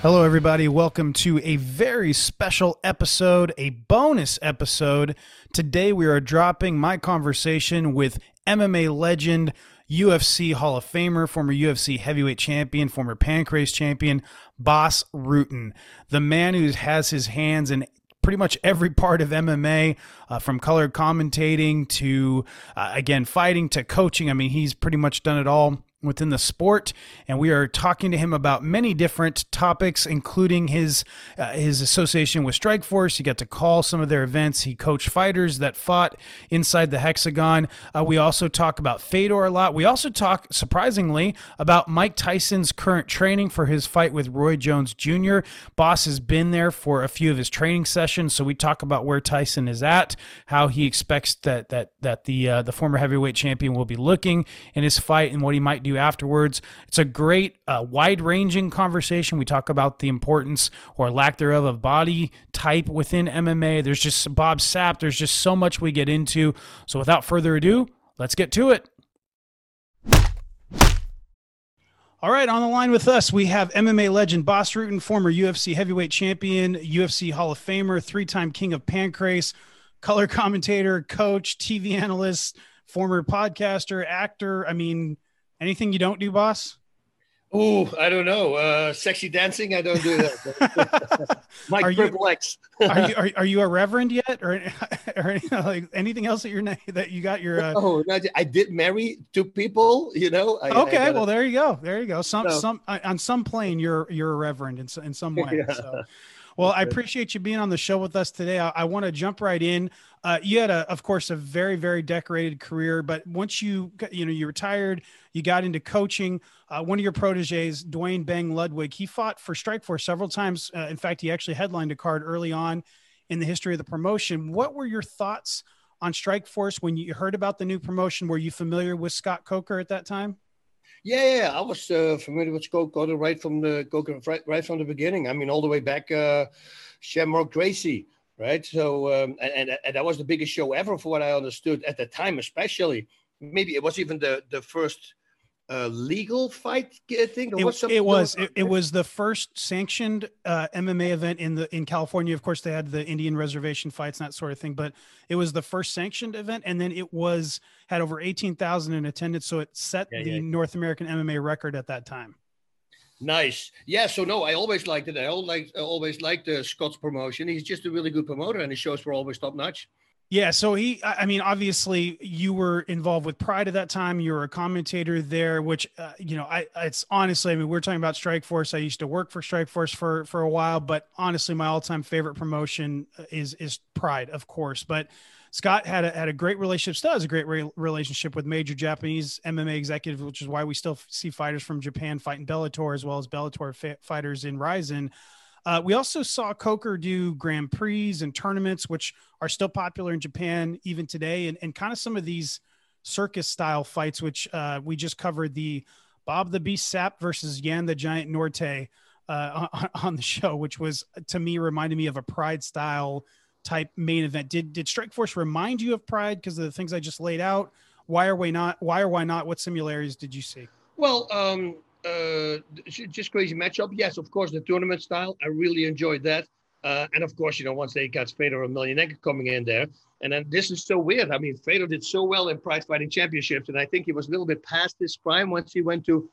Hello, everybody. Welcome to a very special episode, a bonus episode. Today, we are dropping my conversation with MMA legend, UFC Hall of Famer, former UFC heavyweight champion, former Pancrase champion, Bas Rutten, the man who has his hands in pretty much every part of MMA, uh, from color commentating to, uh, again, fighting to coaching. I mean, he's pretty much done it all within the sport and we are talking to him about many different topics including his uh, his association with strikeforce. He got to call some of their events. He coached fighters that fought inside the hexagon. Uh, we also talk about fedor a lot. We also talk surprisingly about mike tyson's current training for his fight with roy jones jr Bas has been there for a few of his training sessions so we talk about where tyson is at how he expects that that that the uh, the former heavyweight champion will be looking in his fight and what he might do afterwards. It's a great, uh, wide ranging conversation. We talk about the importance or lack thereof of body type within MMA. There's just Bob Sapp. There's just so much we get into. So without further ado, let's get to it. All right, on the line with us, we have MMA legend Bas Rutten, former UFC heavyweight champion, UFC Hall of Famer, three time king of Pancrase, color commentator, coach, TV analyst, former podcaster, actor. I mean, Anything you don't do, Bas? Oh, I don't know. Uh, sexy dancing, I don't do that. My are you, are you are, are you a reverend yet, or or like anything else that you're that you got your? Uh... Oh, no, I did marry two people. You know. I, okay, I well there you go. There you go. Some so, some uh, on some plane, you're you're a reverend in in some way. Yeah. So. Well, I appreciate you being on the show with us today. I, I want to jump right in. Uh, you had, a, of course, a very, very decorated career, but once you, you know, you retired, you got into coaching. Uh, one of your proteges, Duane Bang Ludwig, he fought for Strikeforce several times. Uh, in fact, he actually headlined a card early on in the history of the promotion. What were your thoughts on Strikeforce when you heard about the new promotion? Were you familiar with Scott Coker at that time? Yeah, yeah, I was uh, familiar with Scott Coker right from the right, right, from the beginning. I mean, all the way back, uh, Shamrock Gracie, right? So, um, and, and, and that was the biggest show ever, for what I understood at the time, especially. Maybe it was even the the first a legal fight thing? It, it was. It, it, was the first sanctioned uh, MMA event in the in California. Of course, they had the Indian reservation fights and that sort of thing, but it was the first sanctioned event, and then it was had over eighteen thousand in attendance, so it set yeah, the yeah. North American MMA record at that time. Nice. Yeah. So no, I always liked it. I always I always liked the Scott's promotion. He's just a really good promoter, and his shows were always top notch. Yeah, so he, I mean, obviously, you were involved with Pride at that time. You were a commentator there, which, uh, you know, I, it's honestly, I mean, we're talking about Strikeforce. I used to work for Strikeforce for for a while, but honestly, my all time favorite promotion uh, is is Pride, of course. But Scott had a, had a great relationship, still has a great re- relationship with major Japanese MMA executives, which is why we still see fighters from Japan fighting Bellator as well as Bellator fa- fighters in Rizin. Uh, we also saw Coker do Grand Prix and tournaments, which are still popular in Japan even today, and, and kind of some of these circus style fights, which uh, we just covered the Bob the Beast Sapp versus Yan the Giant Norte uh, on, on, the show, which was to me reminded me of a Pride style type main event. Did did Strikeforce remind you of Pride because of the things I just laid out? Why are we not? Why or why not? What similarities did you see? Well, um, uh, just crazy matchup. Yes, of course, the tournament style. I really enjoyed that. Uh, and of course, you know, once they got Fedor and Emelianenko coming in there, and then this is so weird. I mean, Fedor did so well in Pride Fighting Championships, and I think he was a little bit past his prime once he went to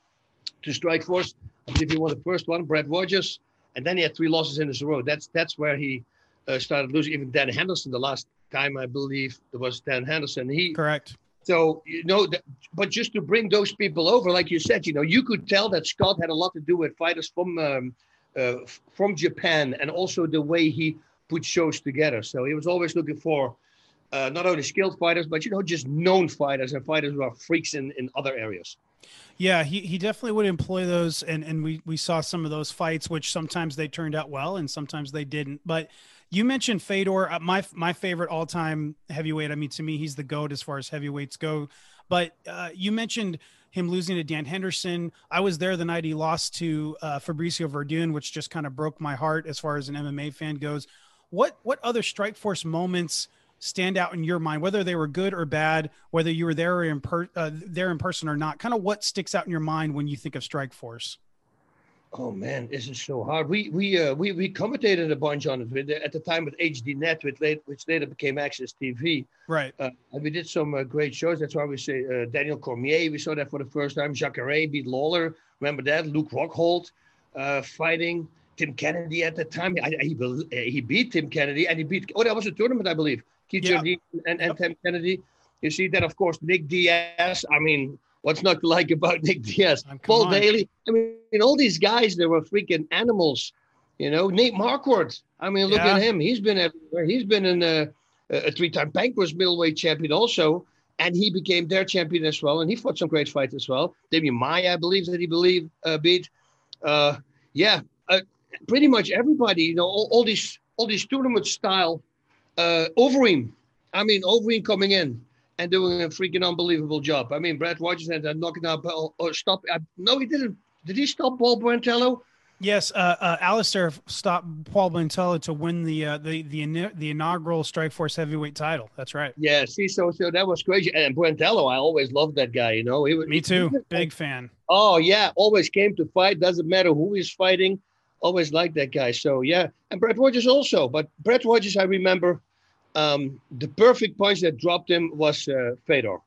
to Strikeforce. I believe he won the first one, Brett Rogers, and then he had three losses in a row. That's that's where he uh, started losing. Even Dan Henderson, the last time I believe there was Dan Henderson. He correct. So you know, but just to bring those people over, like you said, you know, you could tell that Scott had a lot to do with fighters from um, uh, from Japan, and also the way he put shows together. So he was always looking for uh, not only skilled fighters, but you know, just known fighters and fighters who are freaks in in other areas. Yeah, he, he definitely would employ those, and and we we saw some of those fights, which sometimes they turned out well, and sometimes they didn't, but you mentioned Fedor, uh, my my favorite all time heavyweight. I mean, to me, he's the goat as far as heavyweights go. But uh, you mentioned him losing to Dan Henderson. I was there the night he lost to uh, Fabricio Werdum, which just kind of broke my heart as far as an MMA fan goes. What what other Strikeforce moments stand out in your mind, whether they were good or bad, whether you were there in per, uh, there in person or not? Kind of what sticks out in your mind when you think of Strikeforce? Oh man, this is so hard. We we uh, we we commentated a bunch on it with, at the time with HDNet, which later, which later became AXS TV. Right. Uh, and we did some uh, great shows. That's why we say uh, Daniel Cormier. We saw that for the first time. Jacare beat Lawler. Remember that? Luke Rockhold uh, fighting Tim Kennedy at the time. I, he he beat Tim Kennedy and he beat. Oh, that was a tournament, I believe. Keith yeah. and, and yep. Tim Kennedy. You see that, of course, Nick Diaz. I mean, What's not to like about Nick Diaz? Paul on. Daley. I mean, all these guys, they were freaking animals. You know, Nate Marquardt. I mean, look yeah. at him. He's been everywhere. He's been in a, a three-time Pancrase middleweight champion also, and he became their champion as well. And he fought some great fights as well. Demian Maia, I believe that he believe uh, beat. Uh, yeah, uh, pretty much everybody. You know, all, all these all these tournament style. Uh, Overeem. I mean, Overeem coming in and doing a freaking unbelievable job. I mean, Brett Rogers had that knocking out or uh, stop. Uh, no, he didn't. Did he stop Paul Buentello? Yes, uh, uh, Alistair stopped Paul Buentello to win the uh, the the the inaugural Strikeforce heavyweight title. That's right. Yeah, see, so so that was crazy. And Buentello, I always loved that guy. You know, he was me too, he, big fan. Oh yeah, always came to fight. Doesn't matter who he's fighting. Always liked that guy. So yeah, and Brett Rogers also. But Brett Rogers, I remember um, the perfect punch that dropped him was uh, Fedor.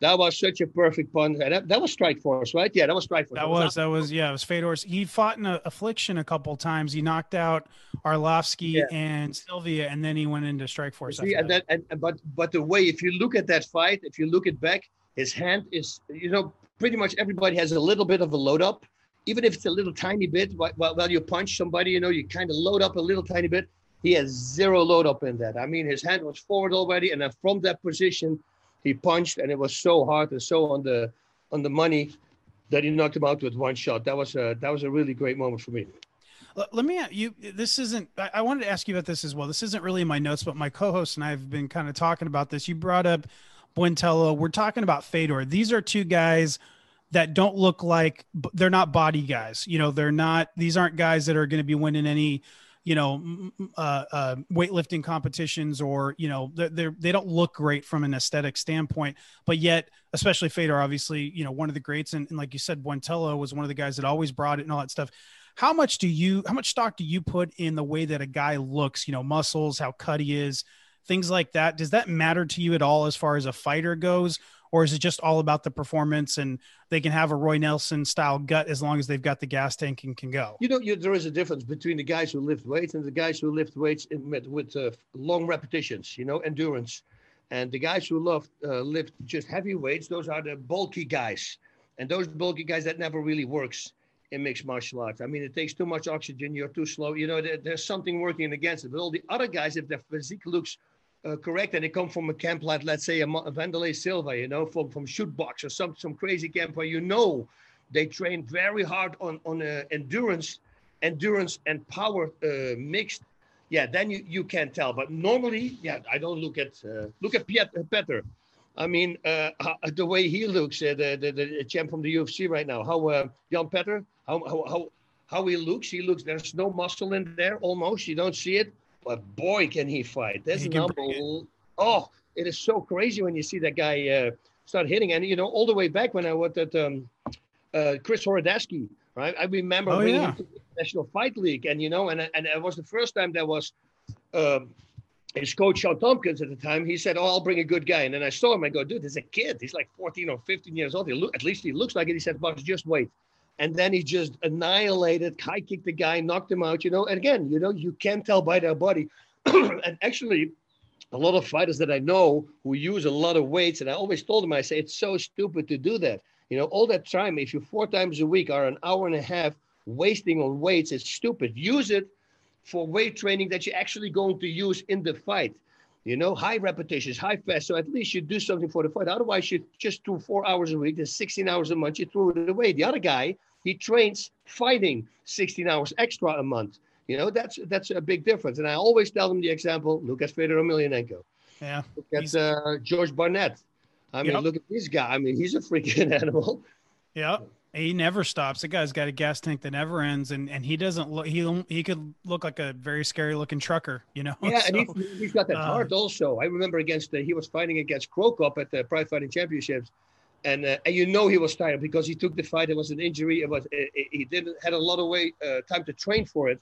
That was such a perfect punch. That, that was Strikeforce, right? Yeah, that was Strikeforce. That was, that was, yeah, it was Fedor's. He fought in a, Affliction a couple times. He knocked out Arlovsky yeah. and Sylvia, and then he went into Strikeforce. See, and that, and, but but the way, if you look at that fight, if you look it back, his hand is, you know, pretty much everybody has a little bit of a load up, even if it's a little tiny bit. While, while you punch somebody, you know, you kind of load up a little tiny bit. He has zero load up in that. I mean, his hand was forward already, and then from that position, he punched, and it was so hard and so on the on the money that he knocked him out with one shot. That was a that was a really great moment for me. Let me uh, you. This isn't. I wanted to ask you about this as well. This isn't really in my notes, but my co-host and I have been kind of talking about this. You brought up Buentello. We're talking about Fedor. These are two guys that don't look like they're not body guys. You know, they're not. These aren't guys that are going to be winning any you know, uh, uh, weightlifting competitions, or you know, they're, they don't look great from an aesthetic standpoint. But yet, especially Fedor, obviously, you know, one of the greats, and, and like you said, Buentello was one of the guys that always brought it and all that stuff. How much do you, how much stock do you put in the way that a guy looks? You know, muscles, how cut he is, things like that. Does that matter to you at all as far as a fighter goes, or is it just all about the performance and they can have a Roy Nelson style gut as long as they've got the gas tank and can go? You know, you, there is a difference between the guys who lift weights and the guys who lift weights in, with, uh, long repetitions, you know, endurance. And the guys who love uh, lift just heavy weights, those are the bulky guys. And those bulky guys, that never really works in mixed martial arts. I mean, it takes too much oxygen. You're too slow. You know, there, there's something working against it. But all the other guys, if their physique looks uh, correct, and they come from a camp like, let's say, a, Wanderlei Silva, you know, from from Chute Boxe or some some crazy camp where you know they train very hard on on uh, endurance, endurance and power uh, mixed. Yeah, then you you can tell. But normally, yeah, I don't look at uh, look at Piet, uh. I mean, uh, the way he looks, the, the the champ from the UFC right now. How Jan Petter, how how how how he looks. He looks. There's no muscle in there almost. You don't see it but boy, can he fight! That's an unbelievable. Oh, it is so crazy when you see that guy uh, start hitting, and you know, all the way back when I was at um, uh, Chris Horodecki, right? I remember oh, yeah. him to the National Fight League, and you know, and and it was the first time that was. Um, his coach Shawn Tompkins at the time, he said, "Oh, I'll bring a good guy." And then I saw him. I go, "Dude, there's a kid. He's like 14 or 15 years old. He look, at least he looks like it." He said, "Bas, just wait." And then he just annihilated, high kicked the guy, knocked him out. You know, and again, you know, you can tell by their body. and actually, a lot of fighters that I know who use a lot of weights, and I always told them, I say, it's so stupid to do that. You know, all that time, if you four times a week are an hour and a half wasting on weights, it's stupid. Use it for weight training that you're actually going to use in the fight. You know, high repetitions, high fast. So at least you do something for the fight. Otherwise, you just do four hours a week, there's 16 hours a month, you throw it away. The other guy, he trains fighting 16 hours extra a month. You know, that's that's a big difference. And I always tell them the example, look at Fedor Emelianenko. Yeah. Look at uh, Josh Barnett. I mean, yep. look at this guy. I mean, he's a freaking animal. Yeah. He never stops. The guy's got a gas tank that never ends, and, and he doesn't look. He he could look like a very scary looking trucker, you know. Yeah, so, and he's, he's got that uh, heart also. I remember against the, he was fighting against Cro Cop at the Pride Fighting Championships, and uh, and you know he was tired because he took the fight. It was an injury. It was it, it, he didn't had a lot of way uh, time to train for it,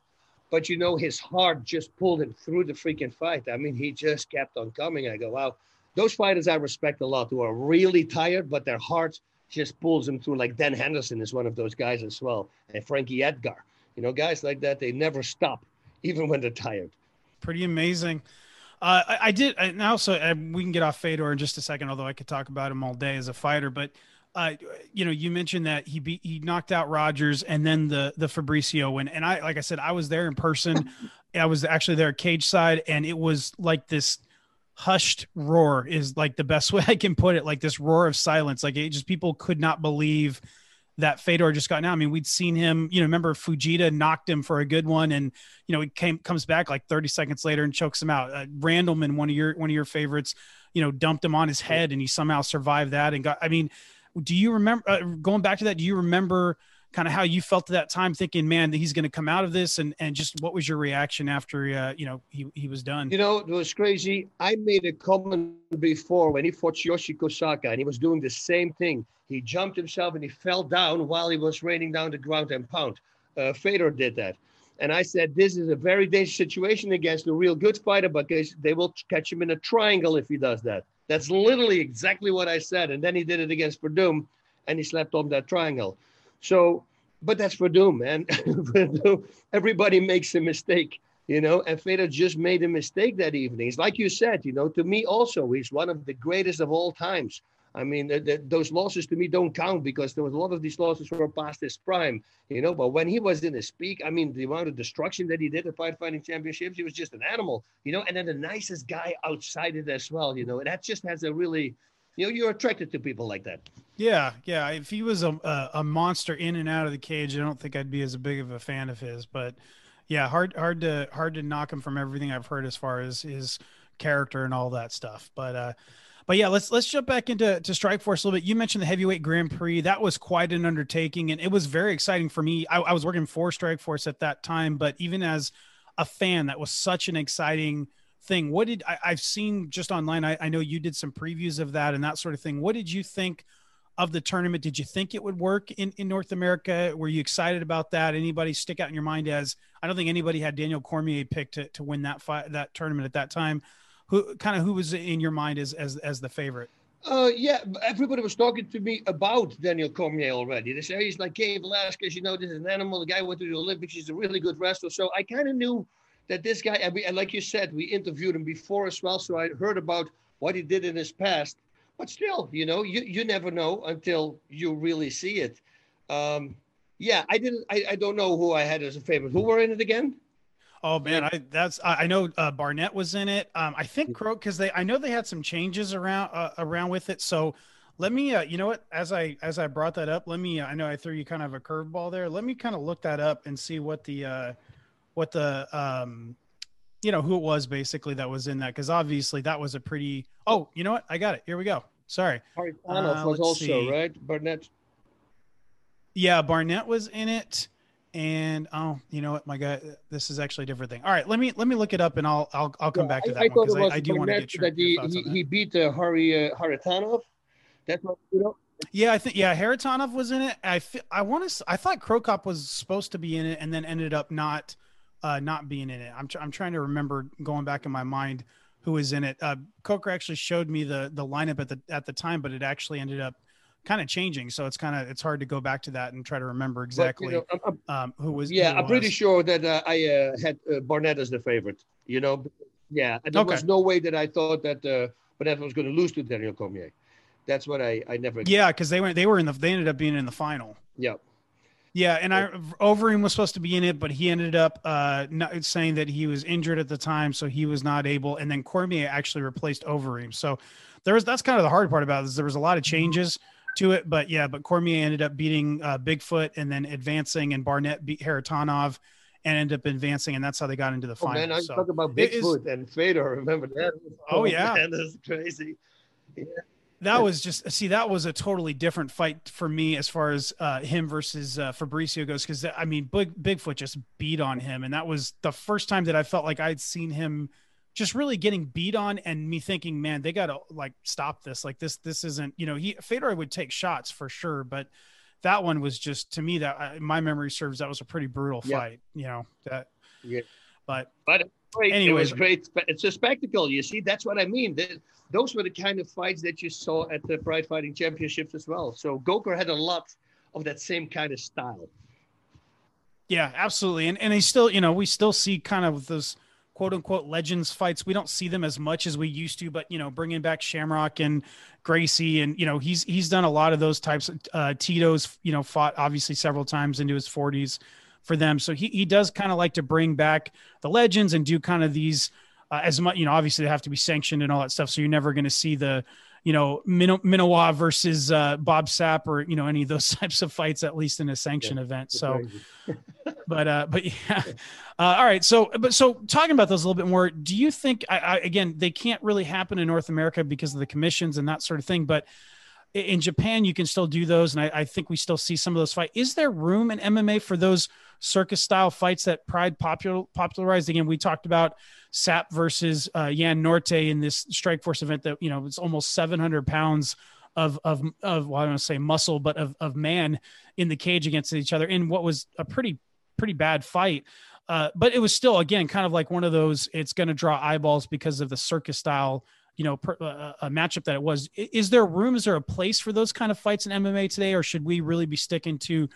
but you know his heart just pulled him through the freaking fight. I mean, he just kept on coming. I go, wow, those fighters I respect a lot who are really tired, but their heart just pulls them through. Like Dan Henderson is one of those guys as well, and Frankie Edgar. You know, guys like that, they never stop, even when they're tired. Pretty amazing. Uh, I, I, did, and also uh, we can get off Fedor in just a second, although I could talk about him all day as a fighter. But uh, you know, you mentioned that he beat, he knocked out Rogers and then the the Fabricio win, and I, like I said, I was there in person. I was actually there at cage side, and it was like this hushed roar is like the best way I can put it. Like this roar of silence, like it just people could not believe that Fedor just got now. I mean, we'd seen him, you know, remember Fujita knocked him for a good one and, you know, he came, comes back like 30 seconds later and chokes him out. Uh, Randleman, one of your, one of your favorites, you know, dumped him on his head and he somehow survived that and got, I mean, do you remember uh, going back to that? Do you remember kind of how you felt at that time thinking, man, that he's going to come out of this and, and just what was your reaction after, uh, you know, he, he was done? You know, it was crazy. I made a comment before when he fought Yoshi Kosaka and he was doing the same thing. He jumped himself and he fell down while he was raining down the ground and pound. Uh, Fedor did that. And I said, this is a very dangerous situation against a real good fighter because they will catch him in a triangle if he does that. That's literally exactly what I said. And then he did it against Werdum and he slept on that triangle. So, but that's for Werdum, man. Everybody makes a mistake, you know, and Fedor just made a mistake that evening. It's like you said, you know, to me also, he's one of the greatest of all times. I mean, those losses to me don't count because there was a lot of these losses were past his prime, you know. But when he was in his peak, I mean, the amount of destruction that he did at Fight Fighting Championships, he was just an animal, you know. And then the nicest guy outside it as well, you know. And that just has a really, you know, you're attracted to people like that. Yeah, yeah. If he was a, a, a monster in and out of the cage, I don't think I'd be as big of a fan of his. But yeah, hard hard to hard to knock him from everything I've heard as far as his character and all that stuff. But uh but yeah, let's let's jump back into to Strikeforce a little bit. You mentioned the heavyweight Grand Prix. That was quite an undertaking, and it was very exciting for me. I, I was working for Strikeforce at that time, but even as a fan, that was such an exciting thing. What did I, have seen just online? I, I know you did some previews of that and that sort of thing. What did you think of the tournament? Did you think it would work in, in North America? Were you excited about that? Anybody stick out in your mind as I don't think anybody had Daniel Cormier picked to, to win that fight, that tournament at that time who kind of who was in your mind as as as the favorite? Uh, yeah, everybody was talking to me about Daniel Cormier already. They say he's like Cain Velasquez, you know, this is an animal. The guy went to the Olympics. He's a really good wrestler. So I kind of knew that this guy, and, we, and like you said, we interviewed him before as well. So I heard about what he did in his past. But still, you know, you, you never know until you really see it. Um, yeah, I didn't, I, I don't know who I had as a favorite. Who were in it again? Oh man, I that's I know uh, Barnett was in it. Um, I think Crow because they I know they had some changes around uh, around with it. So let me uh, you know what as I as I brought that up, let me uh, I know I threw you kind of a curveball there. Let me kind of look that up and see what the uh, what the um you know who it was basically that was in that because obviously that was a pretty. Oh, you know what? I got it. Here we go. Sorry. Kharitonov uh, was also see. right. Barnett. Yeah, Barnett was in it and oh, you know what, my guy, this is actually a different thing. All right, let me let me look it up, and I'll I'll, I'll come yeah, back to that I, one because I, I, do want to get your, that he, he, he, beat uh, Hari uh, Kharitonov. That's what you know. Yeah, I think yeah, Kharitonov was in it. I I want to. I thought Cro Cop was supposed to be in it, and then ended up not uh, not being in it. I'm tr- I'm trying to remember going back in my mind who was in it. Uh, Coker actually showed me the the lineup at the at the time, but it actually ended up kind of changing. So it's kind of it's hard to go back to that and try to remember exactly but, you know, um, who was. Yeah, who I'm pretty sure that uh, I uh, had uh, Barnett as the favorite. You know, yeah, and there okay. was no way that I thought that uh, Barnett was going to lose to Daniel Cormier. That's what I I never. Yeah, because they went they were in the they ended up being in the final. Yeah. Yeah, and I Overeem was supposed to be in it, but he ended up uh, not saying that he was injured at the time, so he was not able. And then Cormier actually replaced Overeem. So there was that's kind of the hard part about this. There was a lot of changes to it. But yeah, but Cormier ended up beating uh, Bigfoot and then advancing, and Barnett beat Kharitonov and ended up advancing, and that's how they got into the final. Oh, man, I so, talk about Bigfoot is, and Fedor. Remember that? Oh, oh yeah, man, that's crazy. Yeah. That was just see that was a totally different fight for me as far as uh, him versus uh, Fabricio goes because I mean Big Bigfoot just beat on him and that was the first time that I felt like I'd seen him just really getting beat on and me thinking, man, they got to like stop this. Like this, this isn't, you know, he Fedor would take shots for sure, but that one was just to me that uh, my memory serves that was a pretty brutal Yeah. fight. You know that, Yeah. but But great. Anyways. it was great. It's a spectacle. You see, that's what I mean. Th- those were the kind of fights that you saw at the Pride Fighting Championships as well. So Coker had a lot of that same kind of style. Yeah, absolutely. And and they still, you know, we still see kind of those quote unquote legends fights. We don't see them as much as we used to, but you know, bringing back Shamrock and Gracie, and you know, he's he's done a lot of those types. Of, uh, Tito's, you know, fought obviously several times into his forties for them, so he he does kind of like to bring back the legends and do kind of these uh, as much. You know, obviously they have to be sanctioned and all that stuff, so you're never going to see the you know Min- Minowa versus uh, Bob Sapp or you know any of those types of fights, at least in a sanctioned event. So but uh but yeah uh, all right so but so talking about those a little bit more do you think I, I again they can't really happen in north america because of the commissions and that sort of thing but in japan you can still do those and i, I think we still see some of those fights is there room in mma for those circus style fights that pride popular popularized again we talked about Sapp versus uh, yan norte in this strike force event that you know it's almost 700 pounds of of of well, I don't want to say muscle, but of of man in the cage against each other in what was a pretty pretty bad fight. Uh, but it was still again kind of like one of those. It's going to draw eyeballs because of the circus style, you know, per, uh, a matchup that it was. Is there room? Is there a place for those kind of fights in MMA today, or should we really be sticking to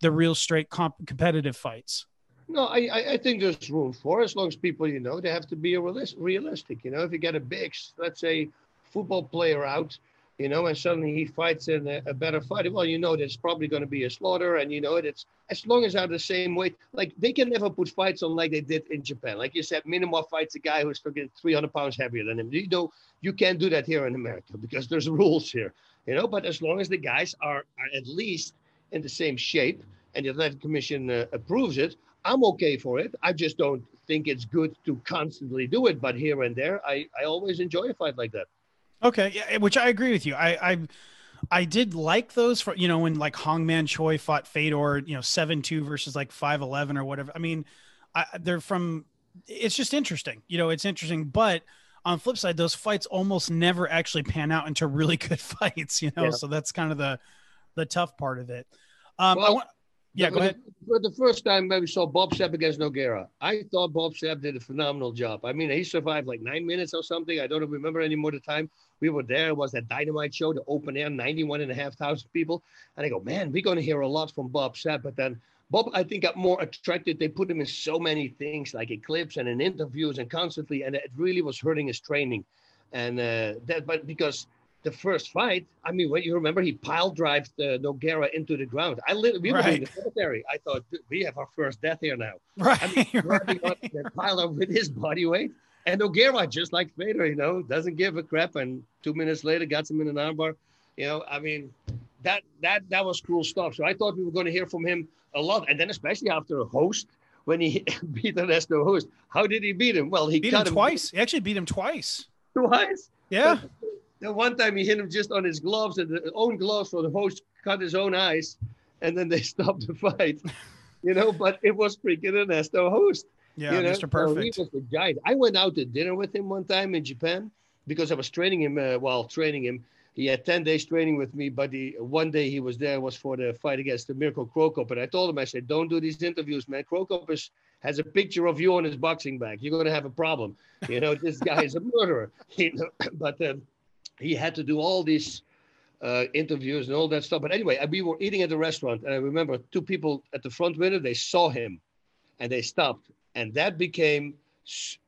the real straight comp- competitive fights? No, I, I- think there's room for as long as people, you know, they have to be realis- realistic. You know, if you get a big, let's say, football player out, you know, and suddenly he fights in a, a better fight, well, you know, there's probably going to be a slaughter, and you know, it's as long as they're the same weight. Like they can never put fights on like they did in Japan. Like you said, Minimoff fights a guy who's fucking 300 pounds heavier than him. You know, you can't do that here in America because there's rules here, you know. But as long as the guys are, are at least in the same shape, and the Athletic Commission uh, approves it, I'm okay for it. I just don't think it's good to constantly do it. But here and there, I, I always enjoy a fight like that. Okay, yeah, which I agree with you. I I, I did like those for you know when like Hongman Choi fought Fedor, you know seven two versus like five eleven or whatever. I mean, I, they're from. It's just interesting, you know. It's interesting, but on flip side, those fights almost never actually pan out into really good fights, you know. Yeah. So that's kind of the the tough part of it. Um, I want, yeah, go ahead. For the first time when we saw Bob Sapp against Nogueira, I thought Bob Sapp did a phenomenal job. I mean, he survived like nine minutes or something. I don't remember anymore the time. We were there. It was that Dynamite show, the open air, 91 and a half thousand people. And I go, man, we're going to hear a lot from Bob Sapp. But then Bob, I think, got more attracted. They put him in so many things, like clips and in interviews and constantly. And it really was hurting his training. And uh, that, but because the first fight, I mean, when you remember, he pile drives uh, Nogueira into the ground. I lit, we were in the cemetery. I thought we have our first death here now. Right, I mean, right. up that pile up with his body weight. And Nogueira, just like Vader, you know, doesn't give a crap. And two minutes later, got him in an armbar. You know, I mean, that that that was cool stuff. So I thought we were going to hear from him a lot, and then especially after a host when he beat the Ernesto Hoost. How did he beat him? Well, he Beat cut him twice. He actually beat him twice. Twice. Yeah. The one time he hit him just on his gloves, and the own gloves for the host cut his own eyes, and then they stopped the fight. You know, but it was freaking Ernesto Hoost. Yeah, you know? Mr. So Perfect. he was a giant. I went out to dinner with him one time in Japan because I was training him. Uh, while training him, he had ten days training with me. But the one day he was there was for the fight against the Mirko Cro Cop, and I told him, I said, "Don't do these interviews, man. Cro Cop is, has a picture of you on his boxing bag. You're going to have a problem. You know, this guy is a murderer. You know? But um, he had to do all these." Uh, interviews and all that stuff. But anyway, we were eating at the restaurant, and I remember two people at the front window. They saw him, and they stopped, and that became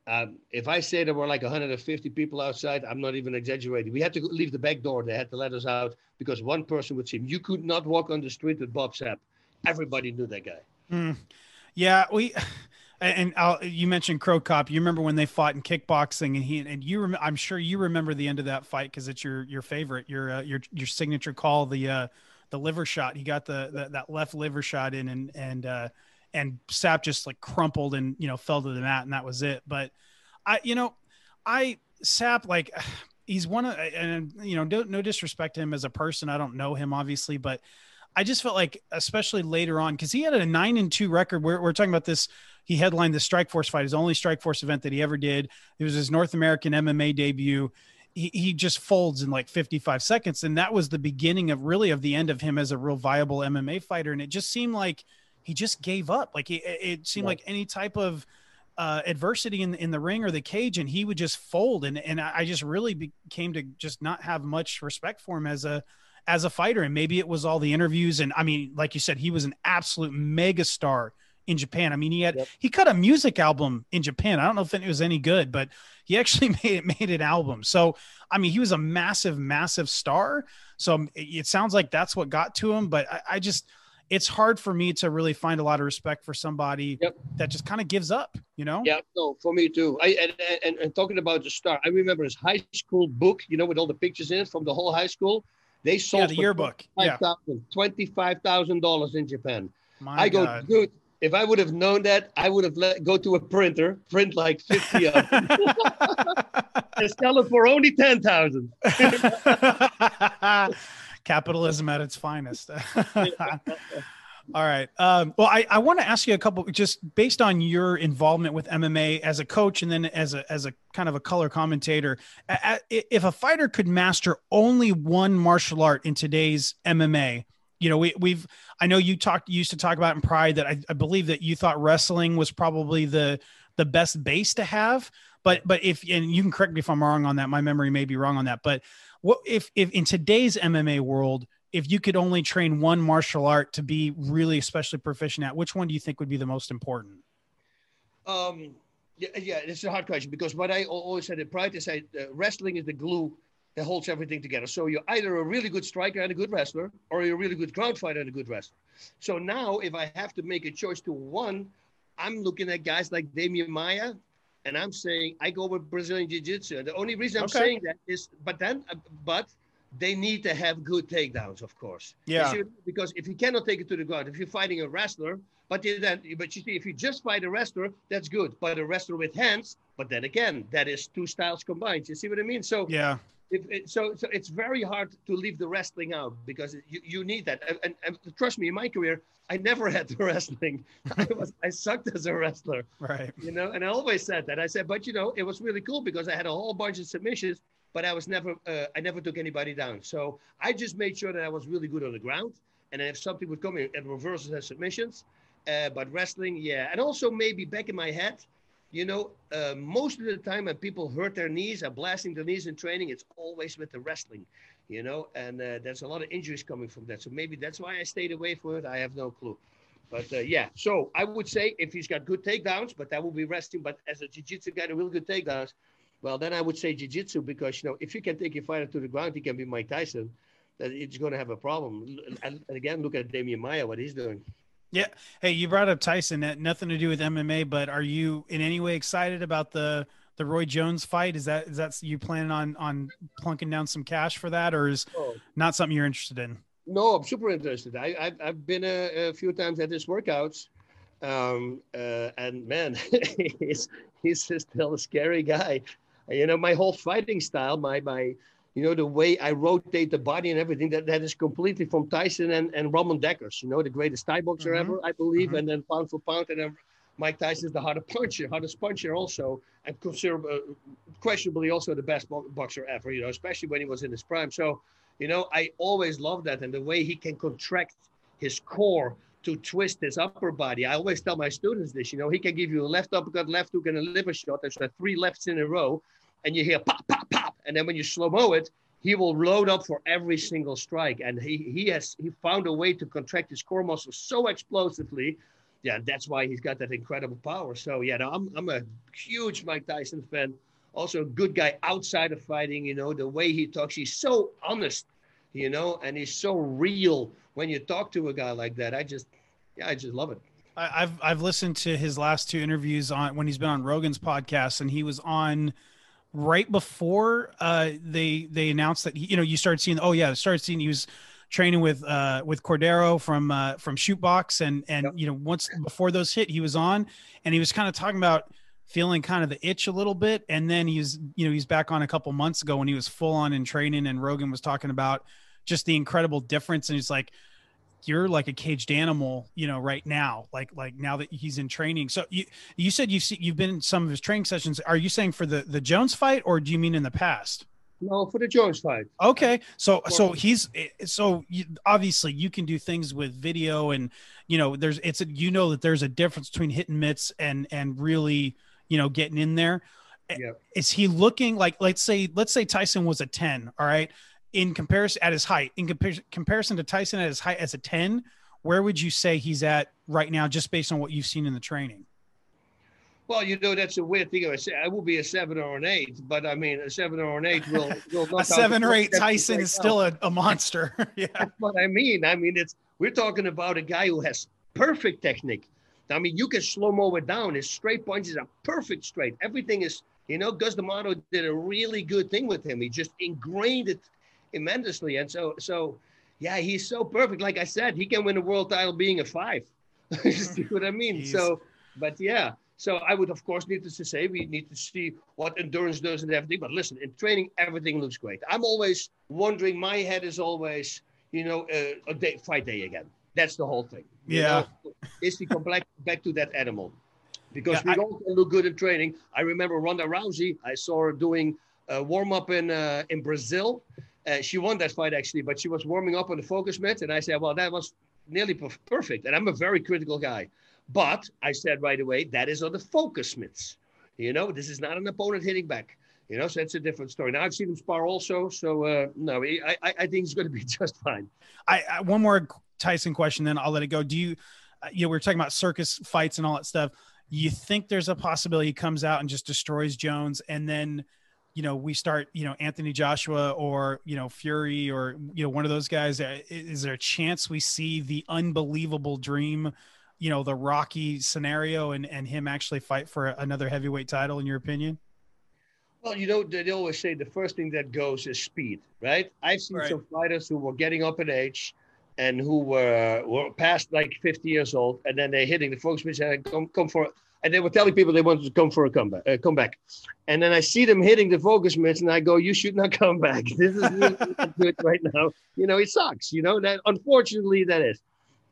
um, if I say there were like 150 people outside, I'm not even exaggerating. We had to leave the back door. They had to let us out because one person would see him. You could not walk on the street with Bob Sapp. Everybody knew that guy. Mm. Yeah, we and I'll, you mentioned Cro Cop. You remember when they fought in kickboxing, and he and you. Rem, I'm sure you remember the end of that fight because it's your your favorite, your uh, your your signature call, the uh, the liver shot. He got the, the that left liver shot in, and and uh, and Sapp just like crumpled and you know fell to the mat, and that was it. But I, you know, I Sapp like he's one of and you know no, no disrespect to him as a person. I don't know him obviously, but I just felt like, especially later on, because he had a nine and two record. We're, we're talking about this. He headlined the Strikeforce fight, his only Strikeforce event that he ever did. It was his North American MMA debut. He, he just folds in like 55 seconds. And that was the beginning of really of the end of him as a real viable MMA fighter. And it just seemed like he just gave up. Like he, it seemed yeah. like any type of uh, adversity in, in the ring or the cage and he would just fold. And, and I just really became to just not have much respect for him as a, as a fighter. And maybe it was all the interviews. And I mean, like you said, he was an absolute mega star in Japan. I mean, he had yep. he cut a music album in Japan. I don't know if it was any good, but he actually made it made an album. So I mean, he was a massive, massive star. So um, it sounds like that's what got to him. But I, I just it's hard for me to really find a lot of respect for somebody yep. that just kind of gives up, you know? Yeah, no, for me too. I and, and, and talking about the star, I remember his high school book, you know, with all the pictures in it from the whole high school. They sold yeah, the yearbook. Yeah. $25,000 in Japan. My I go, God. dude, if I would have known that, I would have let go to a printer, print like 50 of them, and sell it for only 10,000. Capitalism at its finest. All right. Um, well, I, I want to ask you a couple, just based on your involvement with MMA as a coach and then as a as a kind of a color commentator. If a fighter could master only one martial art in today's MMA, you know, we we've I know you talked used to talk about in Pride that I, I believe that you thought wrestling was probably the the best base to have. But but if and you can correct me if I'm wrong on that, my memory may be wrong on that. But what if if in today's MMA world if you could only train one martial art to be really especially proficient at, which one do you think would be the most important? Um, yeah, yeah, it's a hard question because what I always said in is that uh, wrestling is the glue that holds everything together. So you're either a really good striker and a good wrestler, or you're a really good ground fighter and a good wrestler. So now, if I have to make a choice to one, I'm looking at guys like Demian Maia, and I'm saying I go with Brazilian Jiu Jitsu. And the only reason I'm okay. saying that is, but then, uh, but they need to have good takedowns, of course. Yeah. See, because if you cannot take it to the ground, if you're fighting a wrestler, but then, but you see, if you just fight a wrestler, that's good. But a wrestler with hands, but then again, that is two styles combined. You see what I mean? So yeah. If it, so, so it's very hard to leave the wrestling out because you, you need that. And, and, and trust me, in my career, I never had the wrestling. I was I sucked as a wrestler. Right. You know, and I always said that. I said, but you know, it was really cool because I had a whole bunch of submissions but I was never uh, I never took anybody down. So I just made sure that I was really good on the ground. And then if something would come in and reverses and submissions, uh, but wrestling, yeah, and also maybe back in my head, you know, uh, most of the time when people hurt their knees, are blasting their knees in training, it's always with the wrestling, you know, and uh, there's a lot of injuries coming from that. So maybe that's why I stayed away from it. I have no clue. But uh, yeah, so I would say if he's got good takedowns, but that will be resting. But as a jiu-jitsu guy, a real good takedowns, well, then I would say jiu-jitsu because you know if you can take your fighter to the ground, he can be Mike Tyson. That it's going to have a problem. And, again, look at Demian Maia, what he's doing. Yeah. Hey, you brought up Tyson. That nothing to do with MMA, but are you in any way excited about the the Roy Jones fight? Is that is that you planning on on plunking down some cash for that, or is oh. not something you're interested in? No, I'm super interested. I I've, I've been a, a, few times at his workouts, um, uh, and man, he's he's still a scary guy you know, my whole fighting style, my my, you know, the way I rotate the body and everything, that, that is completely from Tyson and, and Ramon Dekkers, you know, the greatest Thai boxer mm-hmm. ever, I believe, mm-hmm. and then pound for pound, and then Mike Tyson is the hardest puncher, hardest puncher also, and consider uh, questionably also the best boxer ever, you know, especially when he was in his prime. So, you know, I always love that, and the way he can contract his core to twist his upper body. I always tell my students this, you know, he can give you a left uppercut, left hook, and a liver shot. There's like three lefts in a row, and you hear pop, pop, pop. And then when you slow mo it, he will load up for every single strike. And he he has he found a way to contract his core muscles so explosively. Yeah, that's why he's got that incredible power. So yeah, no, I'm I'm a huge Mike Tyson fan. Also a good guy outside of fighting, you know, the way he talks, he's so honest, you know, and he's so real when you talk to a guy like that, I just, yeah, I just love it. I've I've listened to his last two interviews on when he's been on Rogan's podcast, and he was on right before uh, they they announced that he, you know you started seeing oh yeah started seeing he was training with uh, with Cordeiro from uh, from Chute Boxe and and yep. you know once before those hit he was on and he was kind of talking about feeling kind of the itch a little bit and then he's you know he's back on a couple months ago when he was full on in training and Rogan was talking about just the incredible difference. And he's like, you're like a caged animal, you know, right now, like like now that he's in training. So you you said you've seen, you've been in some of his training sessions. Are you saying for the the Jones fight, or do you mean in the past? No, for the Jones fight. Okay, so so he's eh, so you, obviously you can do things with video, and you know there's it's a, you know that there's a difference between hitting mitts and and really you know getting in there. Yeah. Is he looking like let's say let's say Tyson was a ten, all right? In comparison at his height, in compar- comparison to Tyson at his height as a 10, where would you say he's at right now, just based on what you've seen in the training? Well, you know that's a weird thing. I will be a seven or an eight, but I mean a seven or an eight will. will a seven or eight Tyson is still a, a monster. yeah, that's what I mean. I mean it's we're talking about a guy who has perfect technique. I mean you can slow mo it down. His straight punches are perfect straight. Everything is you know Cus D'Amato did a really good thing with him. He just ingrained it immensely. And so, so yeah, he's so perfect. Like I said, he can win a world title being a five. you see what I mean? So, but yeah. So I would, of course, need to say we need to see what endurance does and everything. But listen, in training, everything looks great. I'm always wondering. My head is always, you know, uh, a day fight day again. That's the whole thing. yeah. Know? Is he come back, back to that animal? Because yeah, we I... all look good in training. I remember Ronda Rousey. I saw her doing a warm up in uh, in Brazil, uh, she won that fight actually, but she was warming up on the focus mat, and I said, "Well, that was nearly perfect." And I'm a very critical guy, but I said right away, "That is on the focus mitts. You know, this is not an opponent hitting back. You know, so that's a different story. Now I've seen him spar also, so uh, no, I, I, I think he's going to be just fine." I, I one more Tyson question, then I'll let it go. Do you, uh, you know, we are talking about circus fights and all that stuff. You think there's a possibility he comes out and just destroys Jones, and then you know, we start, you know, Anthony Joshua or, you know, Fury or, you know, one of those guys, uh, is there a chance we see the unbelievable dream, you know, the Rocky scenario and, and him actually fight for another heavyweight title, in your opinion? Well, you know, they always say the first thing that goes is speed, right? I've seen right. some fighters who were getting up in age and who were, were past like 50 years old, and then they're hitting the folks which come, come for and they were telling people they wanted to come for a comeback, uh, come back. And then I see them hitting the focus mitts, and I go, "You should not come back. This is really good right now. You know, it sucks. You know that. Unfortunately, that is.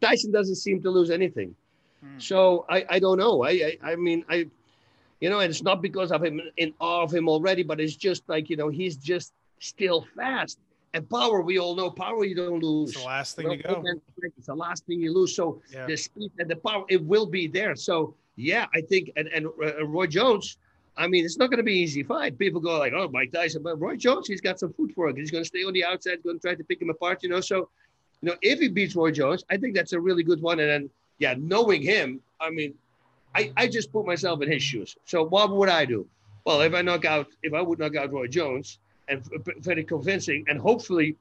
Tyson doesn't seem to lose anything. Hmm. So I, I don't know. I, I, I mean, I, you know, and it's not because of him in awe of him already, but it's just like you know, he's just still fast. And power, we all know power you don't lose. It's the last thing you know, to go. It's the last thing you lose. So yeah. the speed and the power, it will be there. So yeah, I think, and, and uh, Roy Jones, I mean, it's not going to be easy fight. People go like, oh, Mike Tyson, but Roy Jones, he's got some foot for it. He's going to stay on the outside, going to try to pick him apart, you know. So, you know, if he beats Roy Jones, I think that's a really good one. And then, yeah, knowing him, I mean, I, I just put myself in his shoes. So what would I do? Well, if I knock out, if I would knock out Roy Jones and very convincing, and hopefully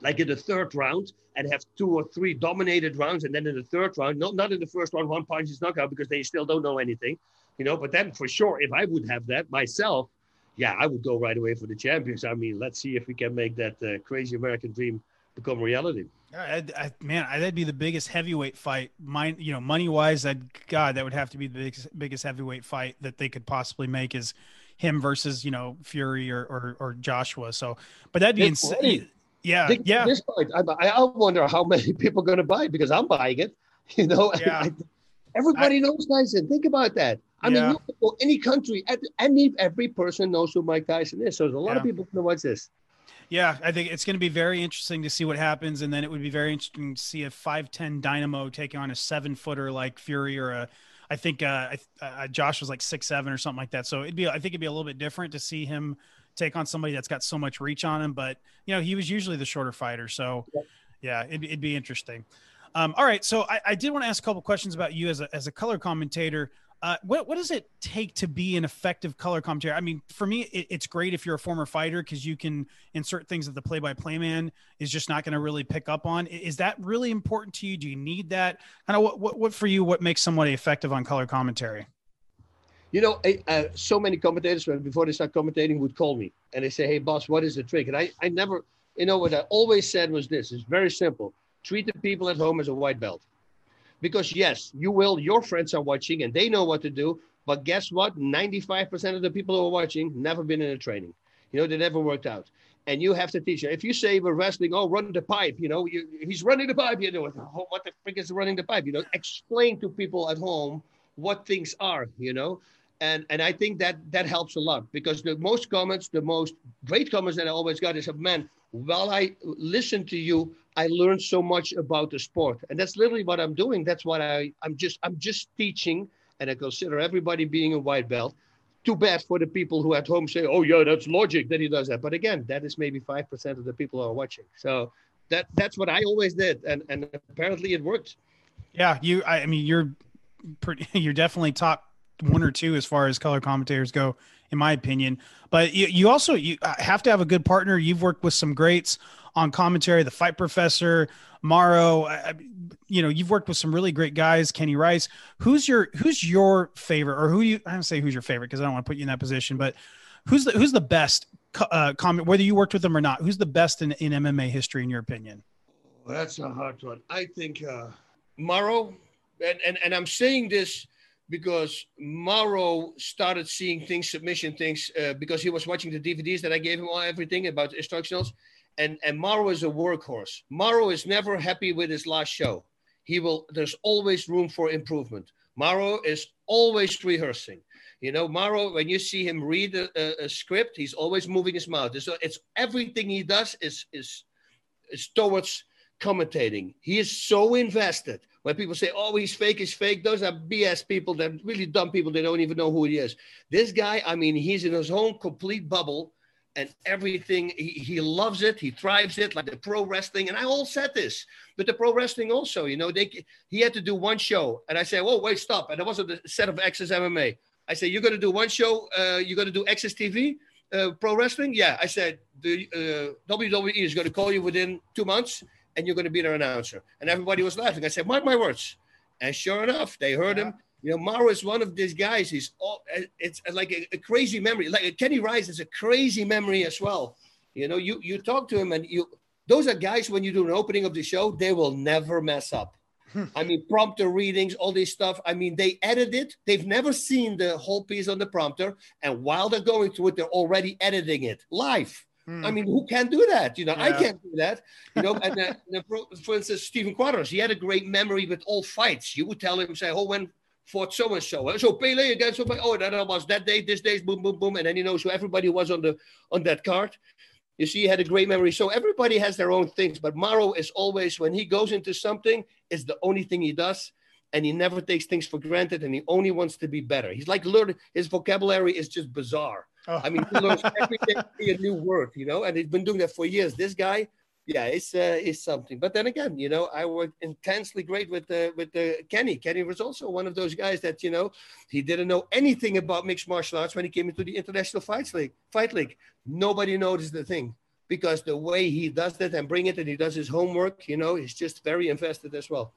like in the third round and have two or three dominated rounds. And then in the third round, not, not in the first round, one punch is knockout because they still don't know anything, you know. But then for sure, if I would have that myself, yeah, I would go right away for the champions. I mean, let's see if we can make that uh, crazy American dream become reality. I, I, man, that'd be the biggest heavyweight fight. Mine, you know, money wise, that God, that would have to be the biggest, biggest heavyweight fight that they could possibly make is him versus you know Fury or or, or Joshua. So, but that'd be insane. Yeah, yeah. This point, I, I wonder how many people are going to buy it because I'm buying it. You know, yeah. I, everybody I, knows Tyson. Think about that. I yeah. mean, any country, any every person knows who Mike Tyson is. So there's a lot yeah. of people who know what's this. Yeah, I think it's going to be very interesting to see what happens, and then it would be very interesting to see a five ten Dynamo taking on a seven footer like Fury or a. I think uh, uh, Josh was like six seven or something like that. So it'd be I think it'd be a little bit different to see him take on somebody that's got so much reach on him. But you know, he was usually the shorter fighter, so yeah, it'd, it'd be interesting. Um, all right, so I, I did want to ask a couple questions about you as a as a color commentator. Uh, what what does it take to be an effective color commentator? I mean, for me, it, it's great if you're a former fighter because you can insert things that the play-by-play man is just not going to really pick up on. Is that really important to you? Do you need that? Kind of what, what what for you? What makes somebody effective on color commentary? You know, uh, so many commentators before they start commentating would call me and they say, "Hey, Bas, what is the trick?" And I, I never, you know, what I always said was this: it's very simple. Treat the people at home as a white belt, because yes, you will. Your friends are watching and they know what to do. But guess what? Ninety-five percent of the people who are watching never been in a training. You know, they never worked out. and you have to teach him. If you say we're wrestling, oh, run the pipe, you know, you, he's running the pipe. You know, oh, what the frick is running the pipe? You know, explain to people at home what things are. You know, and and I think that that helps a lot because the most comments, the most great comments that I always got is, "Man, while I listen to you, I learned so much about the sport," and that's literally what I'm doing. That's what I I'm just I'm just teaching, and I consider everybody being a white belt too bad for the people who at home say, "Oh yeah, that's logic that he does that." But again, that is maybe five percent of the people who are watching. So that that's what I always did, and and apparently it worked. Yeah, you. I, I mean, you're pretty. You're definitely top one or two as far as color commentators go, in my opinion. But you, you also you uh, have to have a good partner. You've worked with some greats on commentary, the Fight Professor, Mauro. I, you know, you've worked with some really great guys, Kenny Rice. Who's your who's your favorite, or who you? I don't say who's your favorite because I don't want to put you in that position, but who's the who's the best uh, comment, whether you worked with them or not? Who's the best in, in MMA history, in your opinion? Well, that's a hard one. I think uh, Mauro, and, and and I'm saying this because Mauro started seeing things, submission things, uh, because he was watching the DVDs that I gave him all everything about instructionals. And and Mauro is a workhorse. Mauro is never happy with his last show. He will there's always room for improvement. Mauro is always rehearsing. You know mauro when you see him read a, a, a script he's always moving his mouth. So it's everything he does is is is towards commentating. He is so invested when people say oh he's fake he's fake those are bs people they're really dumb people they don't even know who he is this guy i mean he's in his own complete bubble and everything. He, he loves it. He thrives it, like the pro wrestling. And I all said this, but the pro wrestling also, you know, they he had to do one show, and I said, "Oh, wait, stop!" And it wasn't a set of AXS MMA. I said, "You're going to do one show. Uh, you're going to do AXS TV." Uh, pro wrestling, yeah. I said the uh, WWE is going to call you within two months, and you're going to be their announcer. And everybody was laughing. I said, "Mark my words." And sure enough, they heard yeah. him. You know, Mauro is one of these guys. He's all, it's like a, a crazy memory. Like Kenny Rice is a crazy memory as well. You know, you you talk to him and you those are guys when you do an opening of the show, they will never mess up. Hmm. I mean, prompter readings, all this stuff. I mean, they edit it. They've never seen the whole piece on the prompter. And while they're going through it, they're already editing it live. Hmm. I mean, who can do that? You know, yeah. I can't do that. You know, and, uh, for instance, Stephen Quadros, he had a great memory with all fights. You would tell him, say, oh, when fought so and so. So Pele against somebody. Oh, that was that day, this day, boom, boom, boom, and then he knows who everybody was on the on that card. You see, he had a great memory. So everybody has their own things, but Mauro is always when he goes into something, it's the only thing he does, and he never takes things for granted, and he only wants to be better. He's like learning. His vocabulary is just bizarre. Oh. I mean, he learns every day a new word, you know, and he's been doing that for years. This guy, yeah, it's uh, it's something. But then again, you know, I worked intensely great with the with the Kenny. Kenny was also one of those guys that you know he didn't know anything about mixed martial arts when he came into the International Fights League. Fight League, nobody noticed the thing because the way he does that and bring it and he does his homework, you know, he's just very invested as well.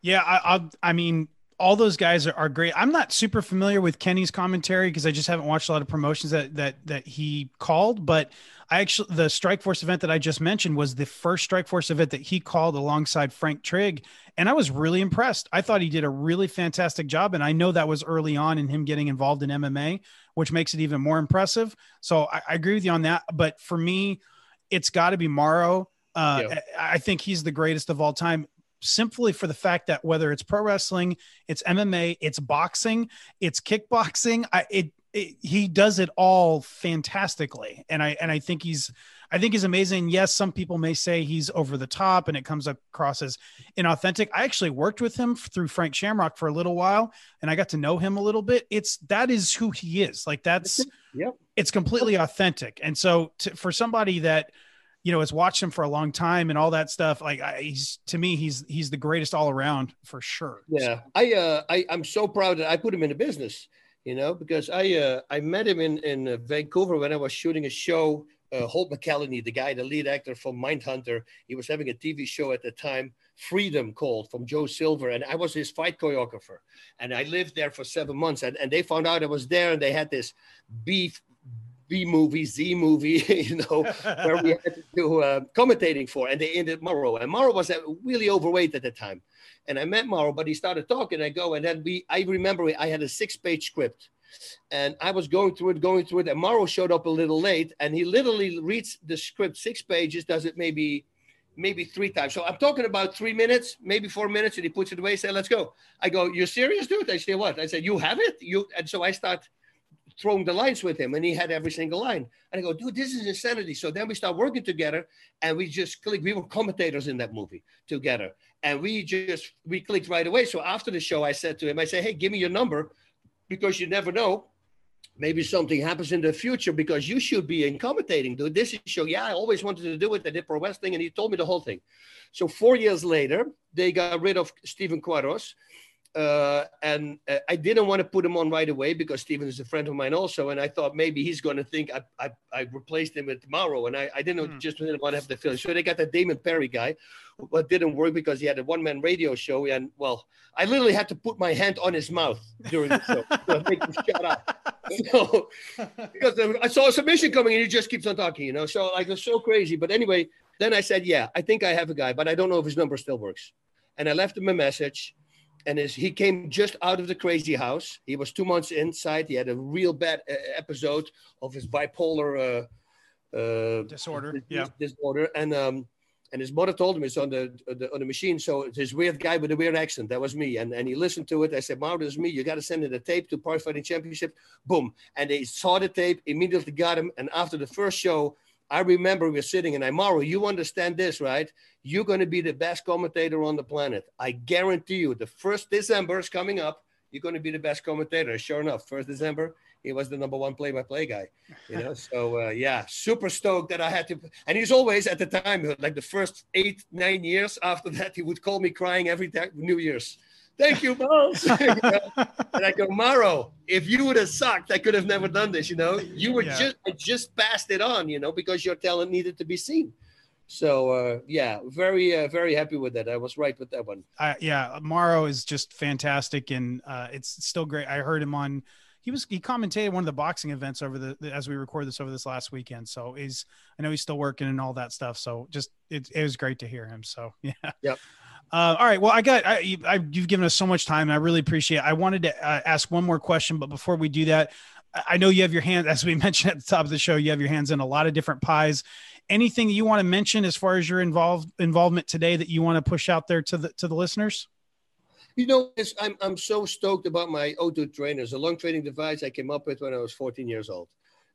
Yeah, I, I, I mean, all those guys are, are great. I'm not super familiar with Kenny's commentary because I just haven't watched a lot of promotions that that that he called. But I actually the Strikeforce event that I just mentioned was the first Strikeforce event that he called alongside Frank Trigg, and I was really impressed. I thought he did a really fantastic job, and I know that was early on in him getting involved in MMA, which makes it even more impressive. So I, I agree with you on that. But for me, it's got to be Mauro. Uh, yeah. I think he's the greatest of all time simply for the fact that whether it's pro wrestling, it's MMA, it's boxing, it's kickboxing, I, it, it, he does it all fantastically, and I and I think he's I think he's amazing. Yes, some people may say he's over the top and it comes across as inauthentic. I actually worked with him through Frank Shamrock for a little while, and I got to know him a little bit. It's that is who he is. Like that's yep. It's completely authentic, and so to, for somebody that you know, has watched him for a long time and all that stuff. Like I, he's to me, he's he's the greatest all around for sure. Yeah, so. I uh, I I'm so proud that I put him in the business. You know, because I uh, I met him in in uh, Vancouver when I was shooting a show. Uh, Holt McCallany, the guy, the lead actor from Mindhunter, he was having a TV show at the time, Freedom called from Joel Silver, and I was his fight choreographer. And I lived there for seven months, and, and they found out I was there, and they had this beef B movie, Z movie, you know, where we had to do uh, commentating for, and they ended Mauro. And Mauro was uh, really overweight at the time. And I met Mauro, but he started talking. I go, and then we, I remember I had a six page script. And I was going through it, going through it. And Mauro showed up a little late, and he literally reads the script six pages, does it maybe maybe three times. So I'm talking about three minutes, maybe four minutes, and he puts it away. Say, "Let's go." I go, "You're serious, dude?" I say, "What?" I said, "You have it." You and so I start throwing the lines with him, and he had every single line. And I go, "Dude, this is insanity." So then we start working together, and we just click. We were commentators in that movie together, and we just we clicked right away. So after the show, I said to him, "I say, hey, give me your number, because you never know." maybe something happens in the future because you should be in commentating, dude. This is show. Yeah, I always wanted to do it. I did pro wrestling, and he told me the whole thing. So four years later, they got rid of Stephen Quadros. Uh, and uh, I didn't want to put him on right away because Steven is a friend of mine also, and I thought maybe he's going to think I, I, I replaced him with Mauro, and I, I didn't mm. just didn't want to have the feeling. So they got the Damon Perry guy, but didn't work because he had a one man radio show, and well, I literally had to put my hand on his mouth during the show to make him shut up. So, because I saw a submission coming, and he just keeps on talking, you know. So like it's so crazy. But anyway, then I said, yeah, I think I have a guy, but I don't know if his number still works. And I left him a message and his, he came just out of the crazy house. He was two months inside. He had a real bad uh, episode of his bipolar uh, uh, disorder. Yeah, disorder. And um, and his mother told him it's on the, the, on the machine. So this weird guy with a weird accent. That was me. And and he listened to it. I said, "Mark, this is me. You got to send in the tape to Pride Fighting Championship." Boom. And they saw the tape. Immediately got him. And after the first show, I remember we were sitting and I, Mauro, you understand this, right? You're going to be the best commentator on the planet. I guarantee you, the first December is coming up. You're going to be the best commentator. Sure enough, first December, he was the number one play-by-play guy. You know, so uh, yeah, super stoked that I had to. And he's always at the time, like the first eight, nine years after that, he would call me crying every New Year's thank you, Bas. and I go, Mauro, if you would have sucked, I could have never done this. You know, you were yeah. just I just passed it on. You know, because your talent needed to be seen. So uh, yeah, very uh, very happy with that. I was right with that one. Uh, yeah, Mauro is just fantastic, and uh, it's still great. I heard him on. He was he commentated one of the boxing events over the as we record this over this last weekend. So he's I know he's still working and all that stuff. So just it, it was great to hear him. So yeah. Yep. Uh, all right. Well, I got I, I, you've given us so much time, I really appreciate. it. I wanted to uh, ask one more question, but before we do that, I know you have your hands, as we mentioned at the top of the show, you have your hands in a lot of different pies. Anything you want to mention as far as your involved involvement today that you want to push out there to the to the listeners? You know, I'm I'm so stoked about my O2 trainers, a long training device I came up with when I was 14 years old,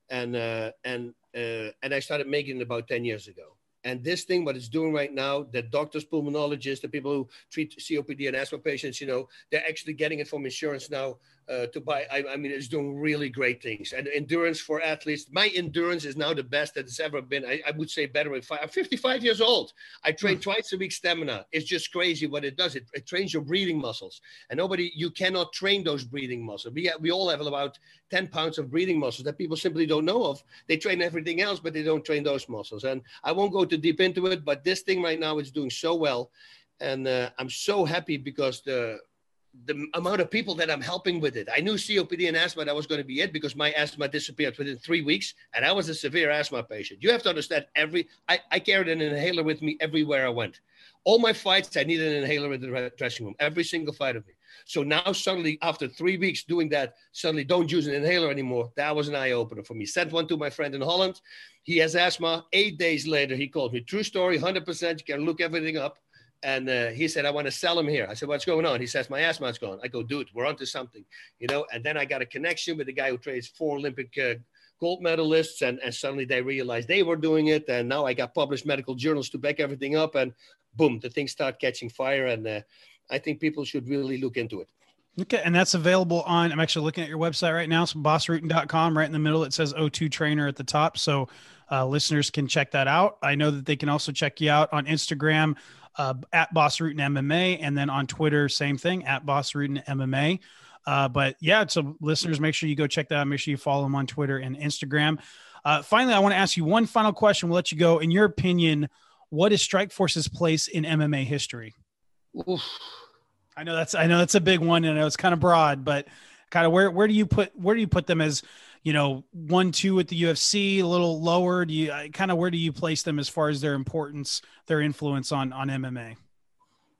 and uh, and uh, and I started making it about 10 years ago and this thing, what it's doing right now, the doctors, pulmonologists, the people who treat COPD and asthma patients, you know, they're actually getting it from insurance now uh, to buy. I, I, mean, it's doing really great things. And endurance for athletes, my endurance is now the best that it's ever been. I, I would say better than five. I'm 55 years old. I train hmm. twice a week stamina. It's just crazy what it does. It, it trains your breathing muscles. And nobody, you cannot train those breathing muscles. We, we all have about 10 pounds of breathing muscles that people simply don't know of. They train everything else, but they don't train those muscles. And I won't go too deep into it, but this thing right now is doing so well. And uh, I'm so happy because the the amount of people that I'm helping with it. I knew COPD and asthma that was going to be it because my asthma disappeared within three weeks, and I was a severe asthma patient. You have to understand every I, I carried an inhaler with me everywhere I went. All my fights, I needed an inhaler in the dressing room. Every single fight of me. So now suddenly, after three weeks doing that, suddenly don't use an inhaler anymore. That was an eye opener for me. Sent one to my friend in Holland. He has asthma. Eight days later, he called me. True story, 100%. You can look everything up. And uh, he said, I want to sell him here. I said, What's going on? He says, My asthma's gone. I go, Dude, we're onto something, you know. And then I got a connection with the guy who trades four Olympic uh, gold medalists. And, and suddenly they realized they were doing it. And now I got published medical journals to back everything up. And boom, the things start catching fire. And uh, I think people should really look into it. Okay, and that's available on. I'm actually looking at your website right now, so basrutten.com. Right in the middle, it says O2 Trainer at the top, so uh, listeners can check that out. I know that they can also check you out on Instagram uh, at Bas Rutten MMA, and then on Twitter, same thing at Bas Rutten MMA. Uh, but yeah, so listeners, make sure you go check that out. Make sure you follow them on Twitter and Instagram. Uh, finally, I want to ask you one final question. We'll let you go. In your opinion, what is Strikeforce's place in MMA history? Oof. I know that's I know that's a big one, and it's kind of broad, but kind of where where do you put where do you put them as you know one two at the UFC a little lower do you kind of where do you place them as far as their importance their influence on on MMA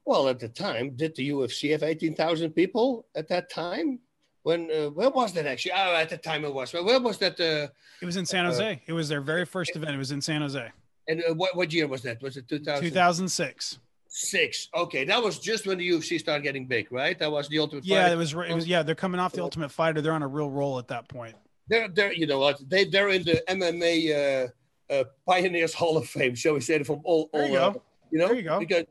well at the time did the UFC have 18,000 people at that time when uh, where was that actually? Oh, at the time it was. Where, where was that? Uh, it was in San uh, Jose. it was their very first event. It was in San Jose. And uh, what what year was that? Was it 2000? 2006. Six. Okay, that was just when the UFC started getting big, right? That was the Ultimate. Yeah, Fighter. it was. It was. Yeah, they're coming off the Ultimate Fighter. They're on a real roll at that point. They're they're you know what they they're in the MMA uh, uh, Pioneers Hall of Fame, shall we say, from all all. There you uh, go. You know, There you go. because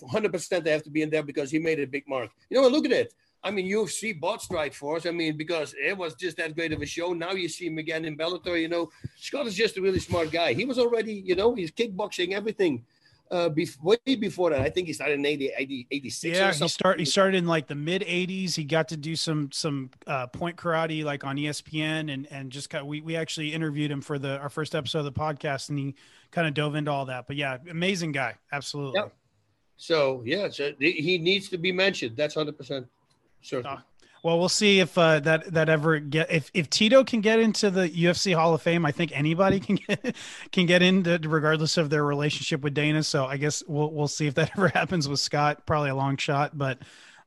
100 percent they have to be in there because he made a big mark. You know, look at it. I mean, UFC bought Strikeforce. I mean, because it was just that great of a show. Now you see him again in Bellator. You know, Scott is just a really smart guy. He was already, you know, he's kickboxing everything. Uh, bef- way before that, I think he started in 80, 80 86. Yeah, or he something. start he started in like the mid '80s. He got to do some some uh, point karate like on ESPN, and and just kind we we actually interviewed him for the our first episode of the podcast, and he kind of dove into all that. But yeah, amazing guy, absolutely. Yep. So yeah, so he- needs to be mentioned. That's 100 percent certain. Oh, Well, we'll see if uh, that that ever get if if Tito can get into the UFC Hall of Fame. I think anybody can get can get into regardless of their relationship with Dana. So I guess we'll we'll see if that ever happens with Scott. Probably a long shot, but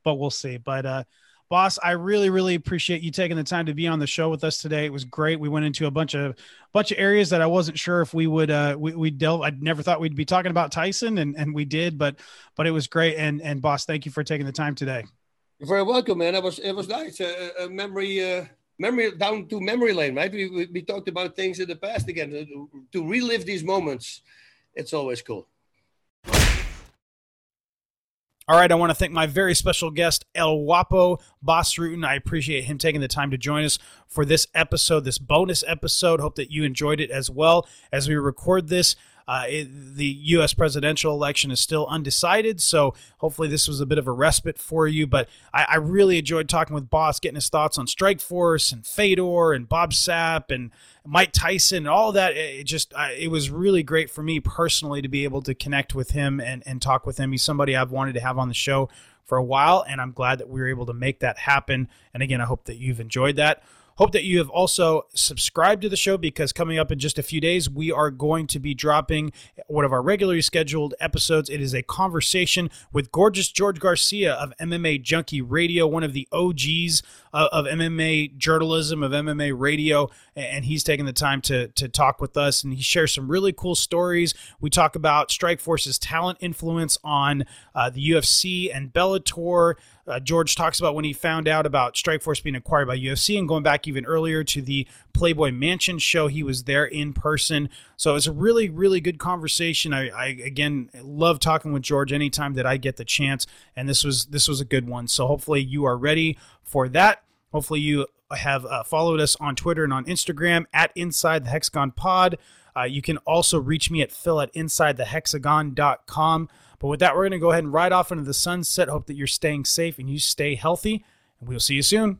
but we'll see. But uh, Bas, I really really appreciate you taking the time to be on the show with us today. It was great. We went into a bunch of bunch of areas that I wasn't sure if we would uh we we delve. I never thought we'd be talking about Tyson, and and we did. But but it was great. And and Bas, thank you for taking the time today. You're very welcome, man. It was it was nice. A, memory uh, memory down to memory lane, right? We, we we talked about things in the past again. To, to relive these moments, it's always cool. All right, I want to thank my very special guest, El Guapo Bas. I appreciate him taking the time to join us for this episode, this bonus episode. Hope that you enjoyed it as well. As we record this, uh, it, the U.S. presidential election is still undecided, so hopefully this was a bit of a respite for you. But I, I really enjoyed talking with Bas, getting his thoughts on Strikeforce and Fedor and Bob Sapp and Mike Tyson and all that. It just I, it was really great for me personally to be able to connect with him and and talk with him. He's somebody I've wanted to have on the show for a while, and I'm glad that we were able to make that happen. And again, I hope that you've enjoyed that. Hope that you have also subscribed to the show because coming up in just a few days, we are going to be dropping one of our regularly scheduled episodes. It is a conversation with gorgeous George Garcia of MMA Junkie Radio, one of the OGs of, of MMA journalism, of MMA radio. And he's taking the time to, to talk with us and he shares some really cool stories. We talk about Strikeforce's talent influence on uh, the UFC and Bellator. Uh, George talks about when he found out about Strikeforce being acquired by UFC and going back even earlier to the Playboy Mansion show. He was there in person. So it was a really, really good conversation. I, I again love talking with George anytime that I get the chance. And this was this was a good one. So hopefully you are ready for that. Hopefully you have uh, followed us on Twitter and on Instagram at Inside the Hexagon Pod. Uh, you can also reach me at phil at insidethehexagon.com. But with that, we're going to go ahead and ride off into the sunset. Hope that you're staying safe and you stay healthy. And we'll see you soon.